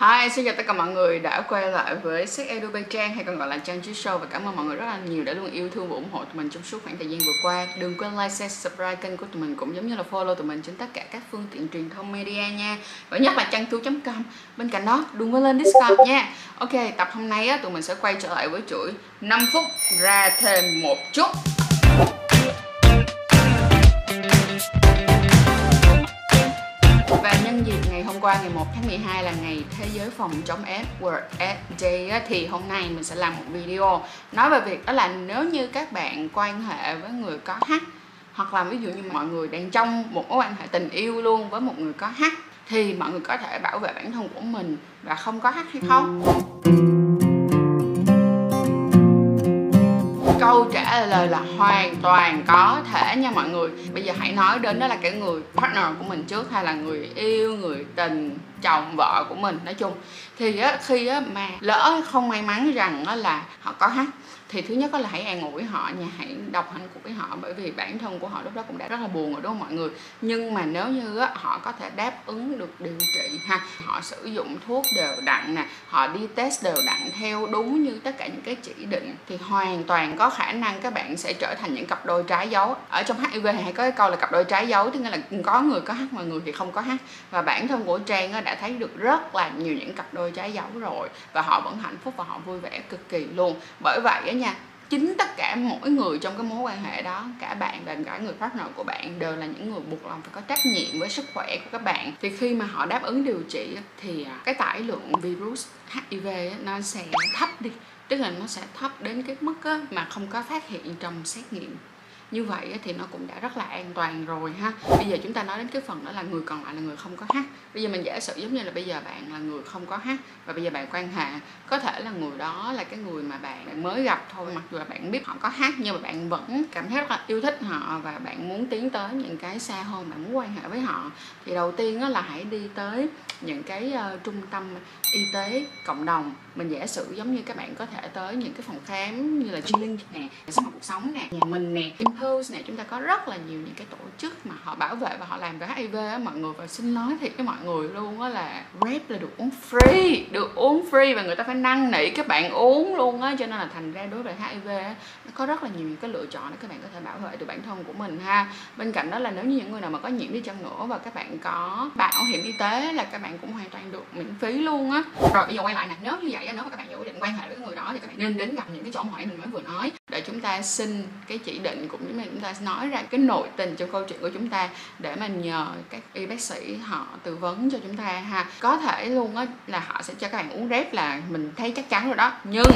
Hi, xin chào tất cả mọi người đã quay lại với Sex Edu Bay Trang hay còn gọi là Trang Trí Show và cảm ơn mọi người rất là nhiều đã luôn yêu thương và ủng hộ tụi mình trong suốt khoảng thời gian vừa qua. Đừng quên like, share, subscribe kênh của tụi mình cũng giống như là follow tụi mình trên tất cả các phương tiện truyền thông media nha. Và nhất là trang thu.com. Bên cạnh đó, đừng quên lên Discord nha. Ok, tập hôm nay á, tụi mình sẽ quay trở lại với chuỗi 5 phút ra thêm một chút. Và nhân dịp ngày hôm qua ngày 1 tháng 12 là ngày Thế giới phòng chống AIDS World AIDS Day á, thì hôm nay mình sẽ làm một video nói về việc đó là nếu như các bạn quan hệ với người có H hoặc là ví dụ như mọi người đang trong một mối quan hệ tình yêu luôn với một người có H thì mọi người có thể bảo vệ bản thân của mình và không có H hay không? câu trả lời là hoàn toàn có thể nha mọi người. Bây giờ hãy nói đến đó là cái người partner của mình trước hay là người yêu người tình chồng vợ của mình. Nói chung thì á, khi á, mà lỡ không may mắn rằng á, là họ có hát thì thứ nhất là hãy an ủi họ nha, hãy đọc hạnh của họ, bởi vì bản thân của họ lúc đó cũng đã rất là buồn rồi, đúng không mọi người? Nhưng mà nếu như họ có thể đáp ứng được điều trị ha, họ sử dụng thuốc đều đặn nè, họ đi test đều đặn theo đúng như tất cả những cái chỉ định, thì hoàn toàn có khả năng các bạn sẽ trở thành những cặp đôi trái dấu. Ở trong HIV thì hay có cái câu là cặp đôi trái dấu, tức nghĩa là có người có hát mà người thì không có hát. và bản thân của Trang đã thấy được rất là nhiều những cặp đôi trái dấu rồi, và họ vẫn hạnh phúc và họ vui vẻ cực kỳ luôn. Bởi vậy nha. Chính tất cả mỗi người trong cái mối quan hệ đó, cả bạn và cả người partner của bạn đều là những người buộc lòng phải có trách nhiệm với sức khỏe của các bạn. Thì khi mà họ đáp ứng điều trị thì à, cái tải lượng virus HIV nó sẽ thấp đi. Tức là nó sẽ thấp đến cái mức mà không có phát hiện trong xét nghiệm như vậy thì nó cũng đã rất là an toàn rồi ha. Bây giờ chúng ta nói đến cái phần đó là người còn lại là người không có hát. bây giờ mình giả sử giống như là bây giờ bạn là người không có hát và bây giờ bạn quan hệ có thể là người đó là cái người mà bạn mới gặp thôi mặc dù là bạn biết họ có hát nhưng mà bạn vẫn cảm thấy rất là yêu thích họ và bạn muốn tiến tới những cái xa hơn bạn muốn quan hệ với họ. Thì đầu tiên là hãy đi tới những cái uh, trung tâm y tế cộng đồng. Mình giả sử giống như các bạn có thể tới những cái phòng khám như là chuyên linh nè, sống học cuộc sống nè, nhà mình nè, Impulse này chúng ta có rất là nhiều những cái tổ chức mà họ bảo vệ và họ làm về HIV á mọi người và xin nói thiệt với mọi người luôn á là Rap là được uống free, được uống free và người ta phải năn nỉ các bạn uống luôn á cho nên là thành ra đối với HIV á nó có rất là nhiều những cái lựa chọn để các bạn có thể bảo vệ được bản thân của mình ha. Bên cạnh đó là nếu như những người nào mà có nhiễm đi chăng nữa và các bạn có bảo hiểm y tế là các bạn cũng hoàn toàn được miễn phí luôn á. Rồi bây giờ quay lại nè, nếu như vậy nếu mà các bạn dự định quan hệ với người đó thì các bạn nên đến gặp những cái chỗ hỏi mình mới vừa nói để chúng ta xin cái chỉ định cũng như mà chúng ta nói ra cái nội tình trong câu chuyện của chúng ta để mà nhờ các y bác sĩ họ tư vấn cho chúng ta ha. Có thể luôn á là họ sẽ cho các bạn uống rep là mình thấy chắc chắn rồi đó. Nhưng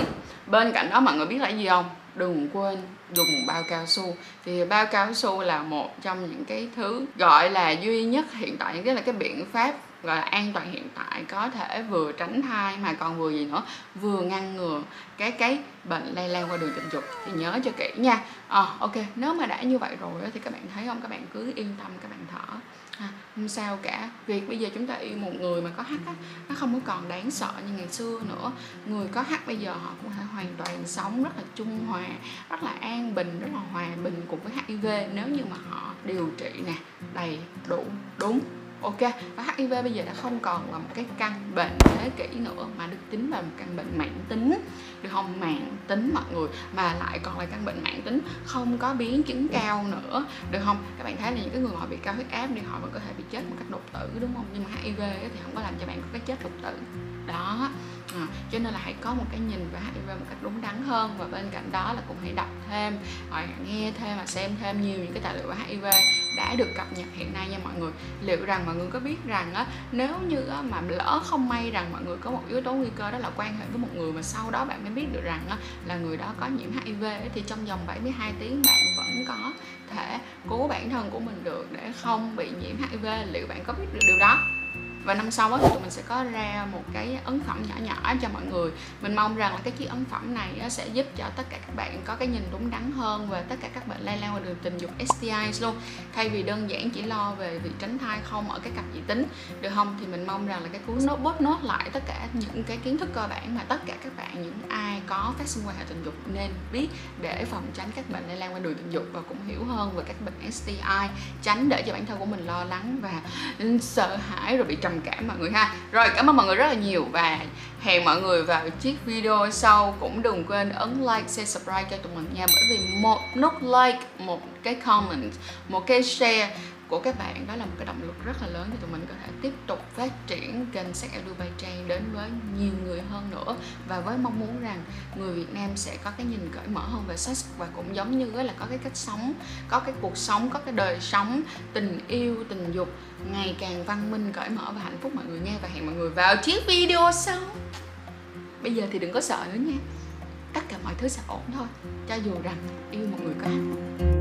bên cạnh đó mọi người biết là gì không? Đừng quên dùng bao cao su. Thì bao cao su là một trong những cái thứ gọi là duy nhất hiện tại những cái là cái biện pháp gọi là an toàn hiện tại có thể vừa tránh thai mà còn vừa gì nữa vừa ngăn ngừa cái cái bệnh lây lan qua đường tình dục. Thì nhớ cho kỹ nha. À, ok nếu mà đã như vậy rồi thì các bạn thấy không? Các bạn cứ yên tâm các bạn thở. À, không sao cả. Việc bây giờ chúng ta yêu một người mà có h á, nó không có còn đáng sợ như ngày xưa nữa. Người có h bây giờ họ cũng thể hoàn toàn sống rất là trung hòa rất là an bình rất là hòa bình cùng với hiv nếu như mà họ điều trị nè đầy đủ đúng ok và HIV bây giờ đã không còn là một cái căn bệnh thế kỷ nữa mà được tính là một căn bệnh mạng tính được không? Mạng tính mọi người mà lại còn là căn bệnh mạng tính không có biến chứng cao nữa được không? Các bạn thấy là những cái người họ bị cao huyết áp thì họ vẫn có thể bị chết một cách đột tử đúng không? Nhưng mà HIV thì không có làm cho bạn có cái chết đột tử. Đó à, cho nên là hãy có một cái nhìn về HIV một cách đúng đắn hơn và bên cạnh đó là cũng hãy đọc thêm rồi nghe thêm và xem thêm nhiều những cái tài liệu về HIV đã được cập nhật hiện nay nha mọi người. Liệu rằng mọi người có biết rằng á nếu như á, mà lỡ không may rằng mọi người có một yếu tố nguy cơ đó là quan hệ với một người mà sau đó bạn mới biết được rằng á, là người đó có nhiễm HIV thì trong vòng 72 tiếng bạn vẫn có thể cứu bản thân của mình được để không bị nhiễm HIV liệu bạn có biết được điều đó? Và năm sau thì tụi mình sẽ có ra một cái ấn phẩm nhỏ nhỏ cho mọi người. Mình mong rằng là cái chiếc ấn phẩm này sẽ giúp cho tất cả các bạn có cái nhìn đúng đắn hơn về tất cả các bệnh lây lan qua đường tình dục STIs luôn. Thay vì đơn giản chỉ lo về việc tránh thai không ở cái cặp dị tính, được không? Thì mình mong rằng là cái cuốn nốt bốt nốt lại tất cả những cái kiến thức cơ bản mà tất cả các bạn, những ai có phát sinh quan hệ tình dục nên biết để phòng tránh các bệnh lây lan qua đường tình dục và cũng hiểu hơn về các bệnh STI tránh để cho bản thân của mình lo lắng và sợ hãi rồi bị trầm trầm cảm mọi người ha. Rồi, cảm ơn mọi người rất là nhiều và hẹn mọi người vào chiếc video sau. Cũng đừng quên ấn like, share, subscribe cho tụi mình nha. Bởi vì một nút like, một cái comment, một cái share của các bạn, đó là một cái động lực rất là lớn cho tụi mình có thể tiếp tục phát triển kênh sách Dubai Trang đến với nhiều người hơn nữa. Và với mong muốn rằng người Việt Nam sẽ có cái nhìn cởi mở hơn về sách và cũng giống như là có cái cách sống, có cái cuộc sống, có cái đời sống, tình yêu, tình dục ngày càng văn minh, cởi mở và hạnh phúc mọi người nha. Và hẹn mọi người vào chiếc video sau. Bây giờ thì đừng có sợ nữa nha. Tất cả mọi thứ sẽ ổn thôi. Cho dù rằng yêu một người có hạnh